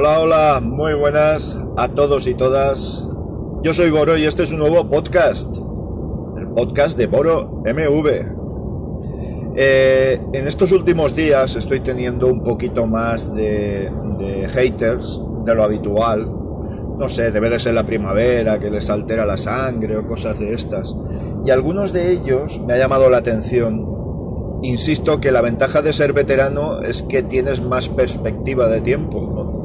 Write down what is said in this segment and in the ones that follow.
Hola, hola, muy buenas a todos y todas. Yo soy Boro y este es un nuevo podcast, el podcast de Boro MV. Eh, en estos últimos días estoy teniendo un poquito más de, haters de lo habitual. No sé, debe de ser la primavera que les altera la sangre o cosas de estas. Y algunos de ellos me ha llamado la atención insisto que la ventaja de ser veterano es que tienes más perspectiva de tiempo. No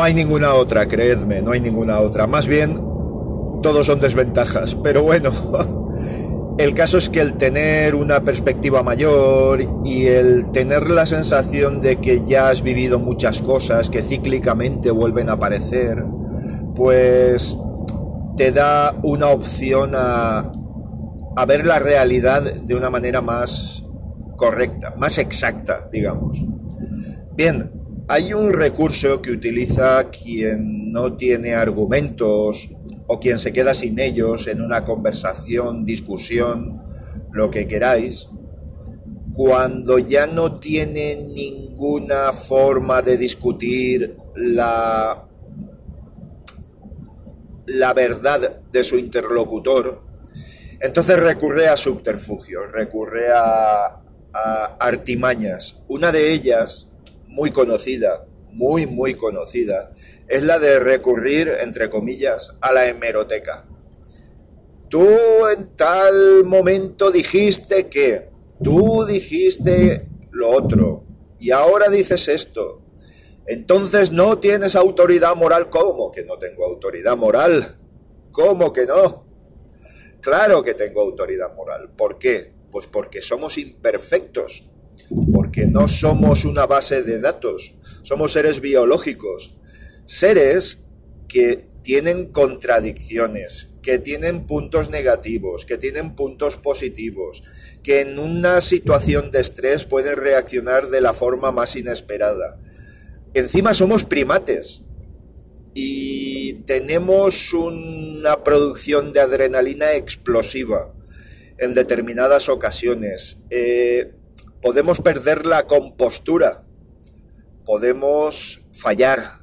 hay ninguna otra, creedme, no hay ninguna otra. Más bien, todos son desventajas. Pero bueno, el caso es que el tener una perspectiva mayor y el tener la sensación de que ya has vivido muchas cosas que cíclicamente vuelven a aparecer, pues te da una opción a, a ver la realidad de una manera más correcta, más exacta, digamos. Bien, hay un recurso que utiliza quien no tiene argumentos o quien se queda sin ellos en una conversación, discusión, lo que queráis, cuando ya no tiene ninguna forma de discutir la, la verdad de su interlocutor, entonces recurre a subterfugios, recurre a, artimañas. Una de ellas, muy conocida, muy, muy conocida, es la de recurrir, entre comillas, a la hemeroteca. Tú en tal momento dijiste que, tú dijiste lo otro, y ahora dices esto. Entonces no tienes autoridad moral. ¿Cómo que no tengo autoridad moral? ¿Cómo que no? Claro que tengo autoridad moral. ¿Por qué? Pues porque somos imperfectos, porque no somos una base de datos, somos seres biológicos, seres que tienen contradicciones, que tienen puntos negativos, que tienen puntos positivos, que en una situación de estrés pueden reaccionar de la forma más inesperada. Encima somos primates y tenemos una producción de adrenalina explosiva en determinadas ocasiones. Eh, podemos perder la compostura, podemos fallar,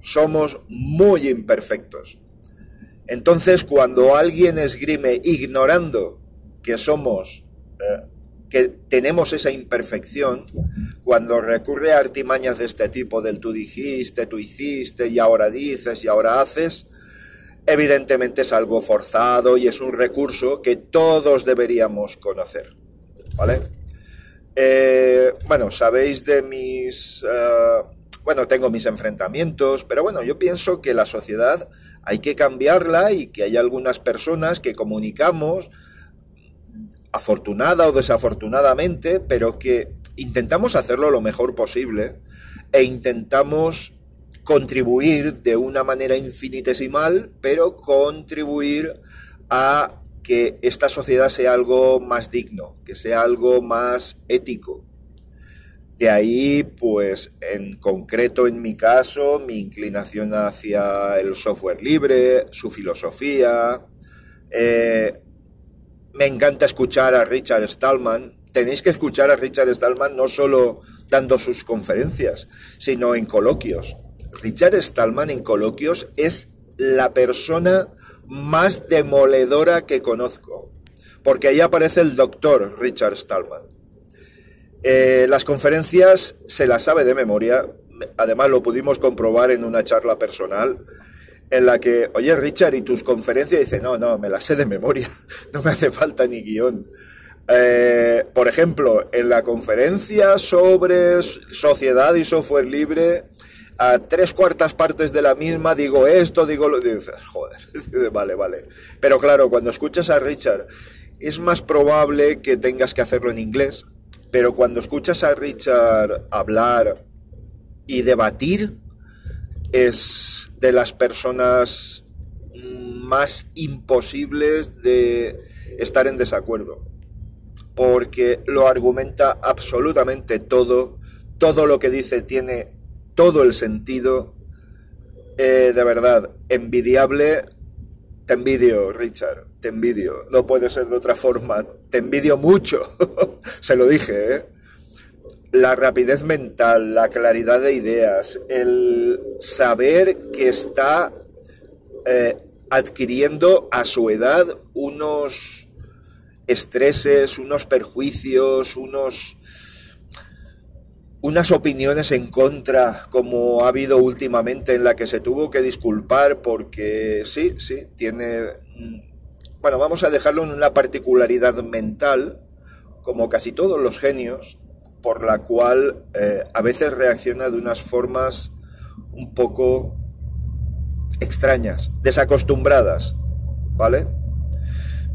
somos muy imperfectos. Entonces, cuando alguien esgrime ignorando que somos, eh, que tenemos esa imperfección, cuando recurre a artimañas de este tipo, del tú dijiste, tú hiciste, y ahora dices, y ahora haces, evidentemente es algo forzado y es un recurso que todos deberíamos conocer. ¿Vale? Eh, bueno, sabéis de mis... Eh, bueno, tengo mis enfrentamientos, pero bueno, yo pienso que la sociedad hay que cambiarla y que hay algunas personas que comunicamos, afortunada o desafortunadamente, pero que intentamos hacerlo lo mejor posible e intentamos contribuir de una manera infinitesimal, pero contribuir a que esta sociedad sea algo más digno, que sea algo más ético. De ahí, pues, en concreto en mi caso, mi inclinación hacia el software libre, su filosofía. Eh, me encanta escuchar a Richard Stallman. Tenéis que escuchar a Richard Stallman no solo dando sus conferencias, sino en coloquios. Richard Stallman en coloquios es la persona más demoledora que conozco, porque ahí aparece el doctor Richard Stallman. Eh, las conferencias se las sabe de memoria, además lo pudimos comprobar en una charla personal en la que, oye Richard, ¿y tus conferencias? dice, no, no, me las sé de memoria, no me hace falta ni guion. Eh, por ejemplo, en la conferencia sobre sociedad y software libre, a tres cuartas partes de la misma digo esto, digo lo... Dices, joder, vale, vale. Pero claro, cuando escuchas a Richard, es más probable que tengas que hacerlo en inglés, pero cuando escuchas a Richard hablar y debatir, es de las personas más imposibles de estar en desacuerdo, porque lo argumenta absolutamente todo, todo lo que dice tiene todo el sentido. Eh, de verdad, envidiable. Te envidio, Richard, te envidio. No puede ser de otra forma. Te envidio mucho. Se lo dije, ¿eh? la rapidez mental, la claridad de ideas, el saber que está eh, adquiriendo a su edad unos estreses, unos perjuicios, unos unas opiniones en contra, como ha habido últimamente, en la que se tuvo que disculpar porque sí, sí, tiene, mm, bueno, vamos a dejarlo en una particularidad mental, como casi todos los genios, por la cual eh, a veces reacciona de unas formas un poco extrañas, desacostumbradas, ¿vale?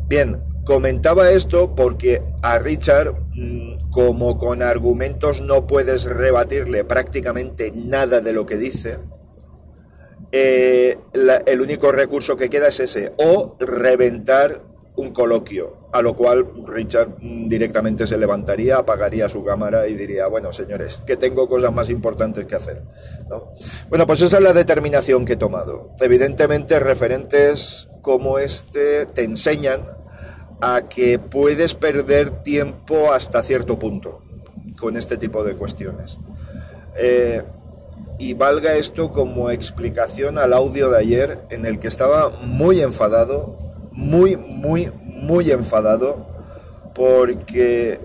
Bien, comentaba esto porque a Richard, mm, como con argumentos no puedes rebatirle prácticamente nada de lo que dice, eh, el único recurso que queda es ese, o reventar un coloquio, a lo cual Richard directamente se levantaría, apagaría su cámara y diría, bueno, señores, que tengo cosas más importantes que hacer. Bueno, pues esa es la determinación que he tomado. Evidentemente, referentes como este te enseñan a que puedes perder tiempo hasta cierto punto con este tipo de cuestiones. Eh, y valga esto como explicación al audio de ayer en el que estaba muy enfadado muy, muy, muy enfadado porque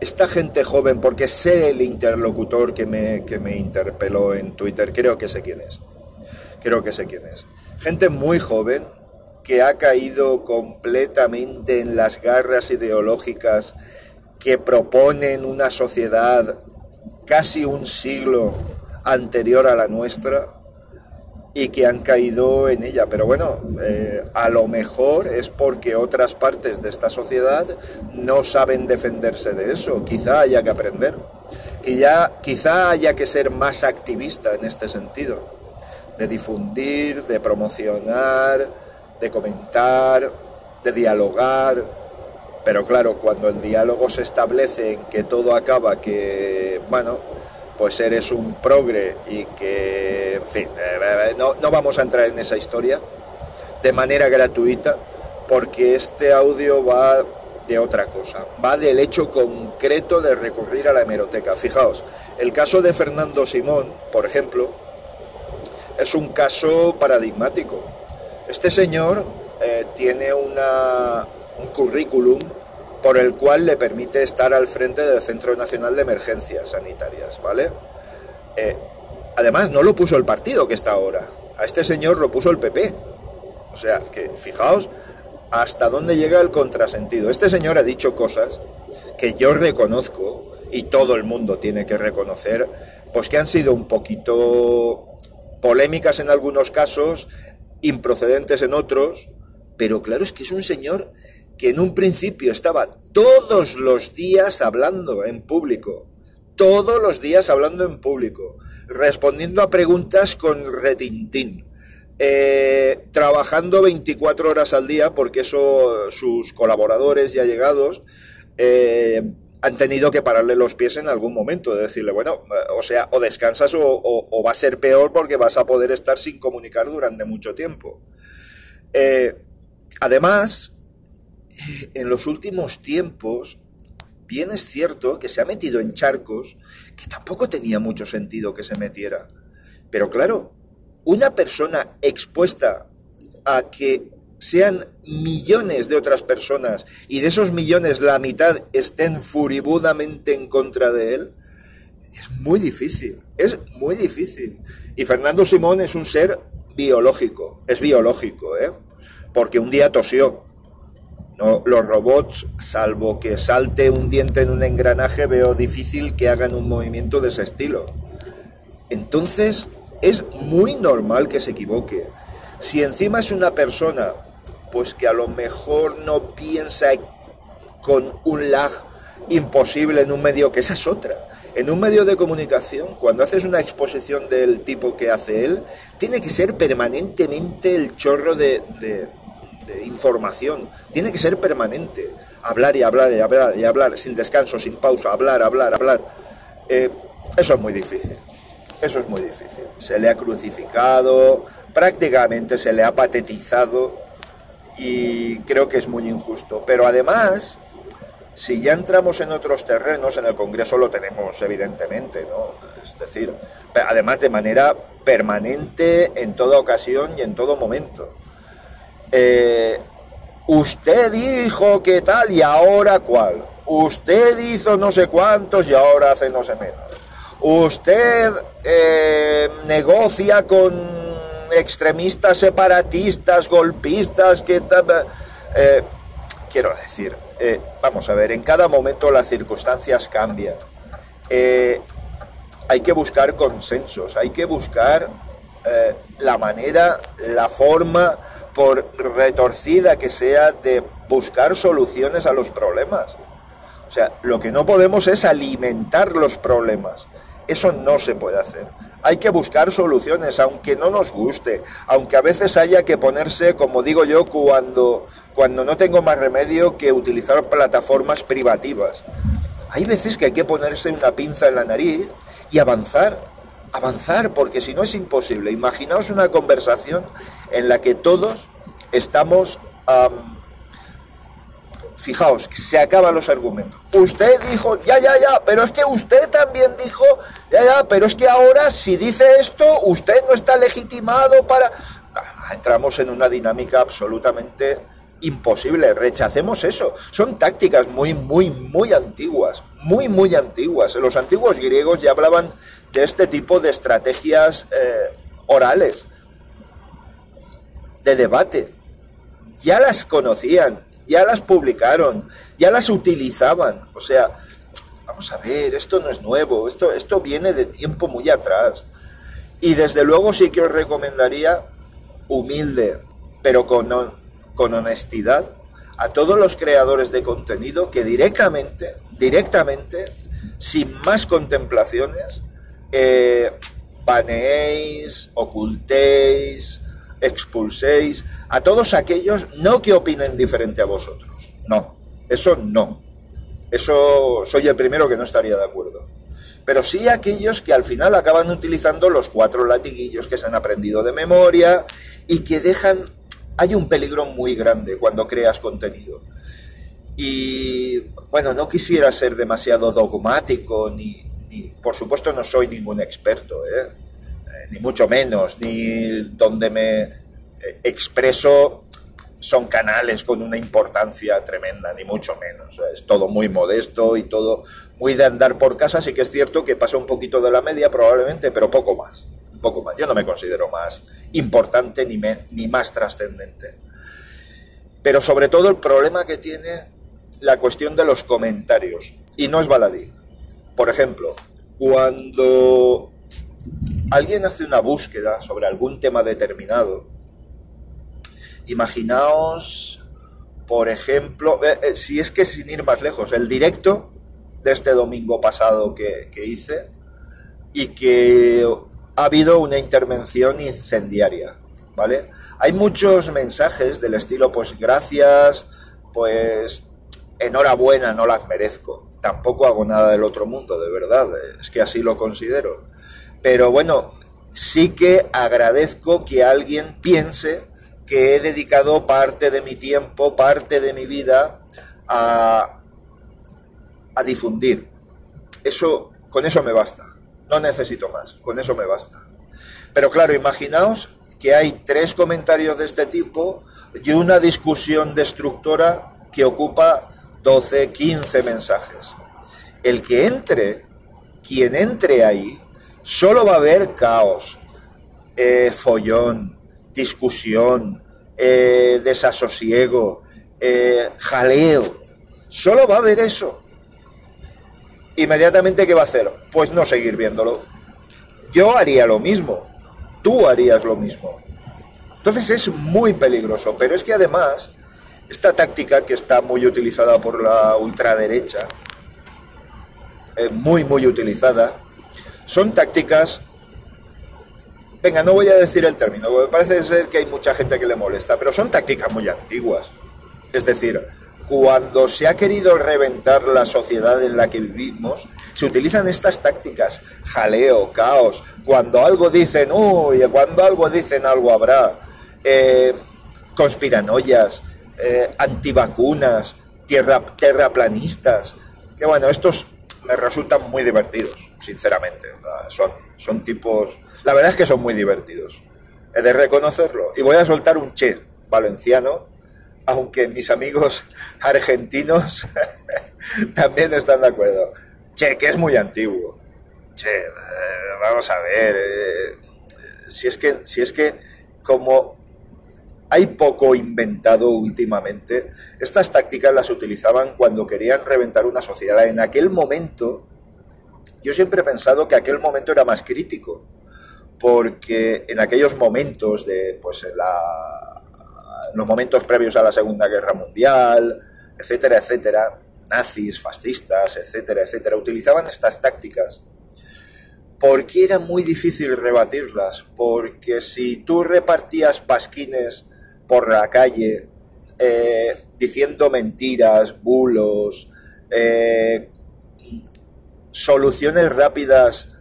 esta gente joven, porque sé el interlocutor que me, que me interpeló en Twitter, creo que sé quién es. Creo que sé quién es. Gente muy joven que ha caído completamente en las garras ideológicas que proponen una sociedad casi un siglo anterior a la nuestra y que han caído en ella. Pero bueno, eh, a lo mejor es porque otras partes de esta sociedad no saben defenderse de eso. Quizá haya que aprender. Y ya, quizá haya que ser más activista en este sentido. De difundir, de promocionar, de comentar, de dialogar. Pero claro, cuando el diálogo se establece en que todo acaba, que, bueno, pues eres un progre y que, en fin, eh, no, no vamos a entrar en esa historia de manera gratuita porque este audio va de otra cosa, va del hecho concreto de recurrir a la hemeroteca. Fijaos, el caso de Fernando Simón, por ejemplo, es un caso paradigmático. Este señor eh, tiene un currículum por el cual le permite estar al frente del Centro Nacional de Emergencias Sanitarias, ¿vale? Eh, además, no lo puso el partido que está ahora, a este señor lo puso el PP. O sea, que fijaos hasta dónde llega el contrasentido. Este señor ha dicho cosas que yo reconozco y todo el mundo tiene que reconocer, pues que han sido un poquito polémicas en algunos casos, improcedentes en otros, pero claro es que es un señor que en un principio estaba todos los días hablando en público, todos los días hablando en público, respondiendo a preguntas con retintín, eh, trabajando 24 horas al día, porque eso sus colaboradores ya llegados eh, han tenido que pararle los pies en algún momento, de decirle, bueno, o sea, o descansas o, va a ser peor porque vas a poder estar sin comunicar durante mucho tiempo. Eh, además, en los últimos tiempos, bien es cierto que se ha metido en charcos que tampoco tenía mucho sentido que se metiera. Pero claro, una persona expuesta a que sean millones de otras personas y de esos millones la mitad estén furibundamente en contra de él, es muy difícil, es muy difícil. Y Fernando Simón es un ser biológico, es biológico, ¿eh? porque un día tosió, los robots, salvo que salte un diente en un engranaje, veo difícil que hagan un movimiento de ese estilo. Entonces, es muy normal que se equivoque. Si encima es una persona, pues que a lo mejor no piensa con un lag imposible en un medio, que esa es otra. En un medio de comunicación, cuando haces una exposición del tipo que hace él, tiene que ser permanentemente el chorro de información. Tiene que ser permanente. Hablar y hablar y hablar y hablar, sin descanso, sin pausa, hablar, hablar, hablar. Eh, eso es muy difícil. Eso es muy difícil. Se le ha crucificado, prácticamente se le ha patetizado y creo que es muy injusto. Pero además, Si ya entramos en otros terrenos, en el Congreso lo tenemos evidentemente, ¿no? Es decir, además de manera permanente en toda ocasión y en todo momento. Eh, usted dijo que tal y ahora cuál. Usted hizo no sé cuántos y ahora hace no sé menos. Usted eh, negocia con extremistas separatistas, golpistas, que... Eh, quiero decir, eh, vamos a ver, en cada momento las circunstancias cambian. Eh, hay que buscar consensos, hay que buscar la manera, la forma, por retorcida que sea, de buscar soluciones a los problemas. O sea, lo que no podemos es alimentar los problemas. Eso no se puede hacer. Hay que buscar soluciones, aunque no nos guste, aunque a veces haya que ponerse, como digo yo, cuando, cuando no tengo más remedio que utilizar plataformas privativas. Hay veces que hay que ponerse una pinza en la nariz y avanzar, avanzar, porque si no es imposible. Imaginaos una conversación en la que todos estamos fijaos, se acaban los argumentos. Usted dijo, ya, ya, ya, pero es que usted también dijo, ya, ya, pero es que ahora si dice esto, usted no está legitimado para... Ah, entramos en una dinámica absolutamente imposible, rechacemos eso. Son tácticas muy, muy, muy antiguas, muy, muy antiguas. Los antiguos griegos ya hablaban de este tipo de estrategias eh, orales, de debate. Ya las conocían, ya las publicaron, ya las utilizaban. O sea, vamos a ver, esto no es nuevo, esto, esto viene de tiempo muy atrás. Y desde luego sí que os recomendaría humilde, pero con, con honestidad, a todos los creadores de contenido que directamente, directamente, sin más contemplaciones, eh, baneéis, ocultéis, expulséis a todos aquellos no que opinen diferente a vosotros. No, eso no. Eso soy el primero que no estaría de acuerdo. Pero sí aquellos que al final acaban utilizando los cuatro latiguillos que se han aprendido de memoria y que dejan... Hay un peligro muy grande cuando creas contenido. Y bueno, no quisiera ser demasiado dogmático, ni, por supuesto no soy ningún experto, ¿eh? Ni mucho menos, ni donde me eh, expreso son canales con una importancia tremenda, ni mucho menos. Es todo muy modesto y todo muy de andar por casa. Sí que es cierto que pasa un poquito de la media probablemente, pero poco más. Poco más. Yo no me considero más importante ni, ni más trascendente. Pero sobre todo el problema que tiene la cuestión de los comentarios. Y no es baladí. Por ejemplo, cuando alguien hace una búsqueda sobre algún tema determinado, imaginaos, por ejemplo, eh, eh, si es que sin ir más lejos, el directo de este domingo pasado que, hice y que ha habido una intervención incendiaria, ¿vale? Hay muchos mensajes del estilo, pues gracias, pues enhorabuena, no las merezco. Tampoco hago nada del otro mundo, de verdad, es que así lo considero. Pero bueno, sí que agradezco que alguien piense que he dedicado parte de mi tiempo, parte de mi vida a, a difundir. Eso, con eso me basta. No necesito más, con eso me basta. Pero claro, imaginaos que hay tres comentarios de este tipo y una discusión destructora que ocupa 12, 15 mensajes. El que entre, quien entre ahí, solo va a haber caos, eh, follón, discusión, eh, desasosiego, eh, jaleo. Solo va a haber eso. Inmediatamente, ¿qué va a hacer? Pues no seguir viéndolo. Yo haría lo mismo. Tú harías lo mismo. Entonces es muy peligroso, pero es que además, esta táctica que está muy utilizada por la ultraderecha, muy, muy utilizada, son tácticas, venga, no voy a decir el término, porque parece ser que hay mucha gente que le molesta, pero son tácticas muy antiguas. Es decir, cuando se ha querido reventar la sociedad en la que vivimos, se utilizan estas tácticas, jaleo, caos, cuando algo dicen, uy, cuando algo dicen algo habrá, eh, conspiranoias, eh, antivacunas, tierra, terraplanistas, que bueno, estos me resultan muy divertidos, sinceramente. Son, son tipos, la verdad es que son muy divertidos, he de reconocerlo. Y voy a soltar un che valenciano, aunque mis amigos argentinos también están de acuerdo. Che, que es muy antiguo. Che, eh, vamos a ver, eh, si es que, si es que como hay poco inventado últimamente. Estas tácticas las utilizaban cuando querían reventar una sociedad. En aquel momento, yo siempre he pensado que aquel momento era más crítico, porque en aquellos momentos de, pues, en los momentos previos a la Segunda Guerra Mundial, etcétera, etcétera, nazis, fascistas, etcétera, etcétera, utilizaban estas tácticas. Porque era muy difícil rebatirlas, porque si tú repartías pasquines por la calle eh, diciendo mentiras, bulos, eh, soluciones rápidas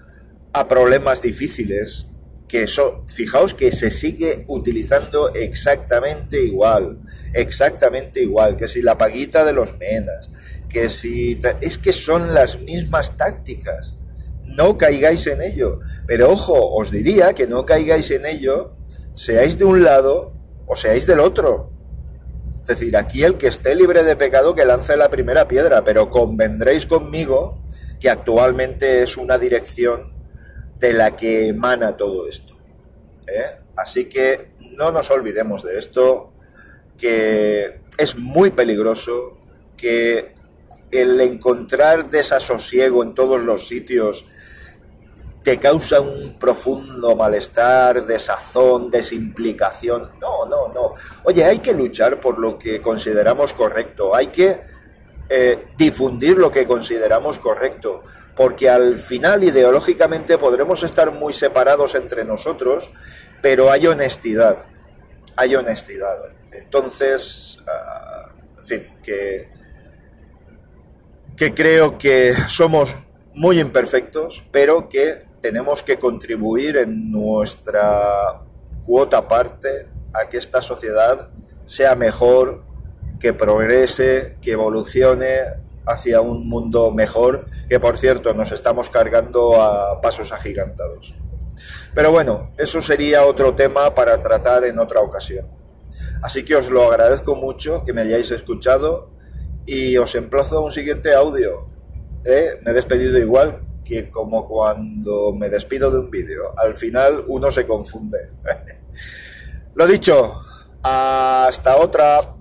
a problemas difíciles, que eso, fijaos que se sigue utilizando exactamente igual, exactamente igual, que si la paguita de los menas, que si... Es que son las mismas tácticas, no caigáis en ello, pero ojo, os diría que no caigáis en ello, seáis de un lado o seáis del otro. Es decir, aquí el que esté libre de pecado que lance la primera piedra, pero convendréis conmigo que actualmente es una dirección de la que emana todo esto. ¿eh? Así que no nos olvidemos de esto, que es muy peligroso, que el encontrar desasosiego en todos los sitios te causa un profundo malestar, desazón, desimplicación. No, no, no. Oye, hay que luchar por lo que consideramos correcto, hay que eh, difundir lo que consideramos correcto, porque al final ideológicamente podremos estar muy separados entre nosotros, pero hay honestidad, hay honestidad. Entonces, ah, en fin, que, que creo que somos muy imperfectos, pero que tenemos que contribuir en nuestra cuota parte a que esta sociedad sea mejor, que progrese, que evolucione hacia un mundo mejor, que por cierto nos estamos cargando a pasos agigantados. Pero bueno, eso sería otro tema para tratar en otra ocasión. Así que os lo agradezco mucho que me hayáis escuchado y os emplazo a un siguiente audio. ¿Eh? Me he despedido igual que como cuando me despido de un vídeo, al final uno se confunde. Lo dicho, hasta otra.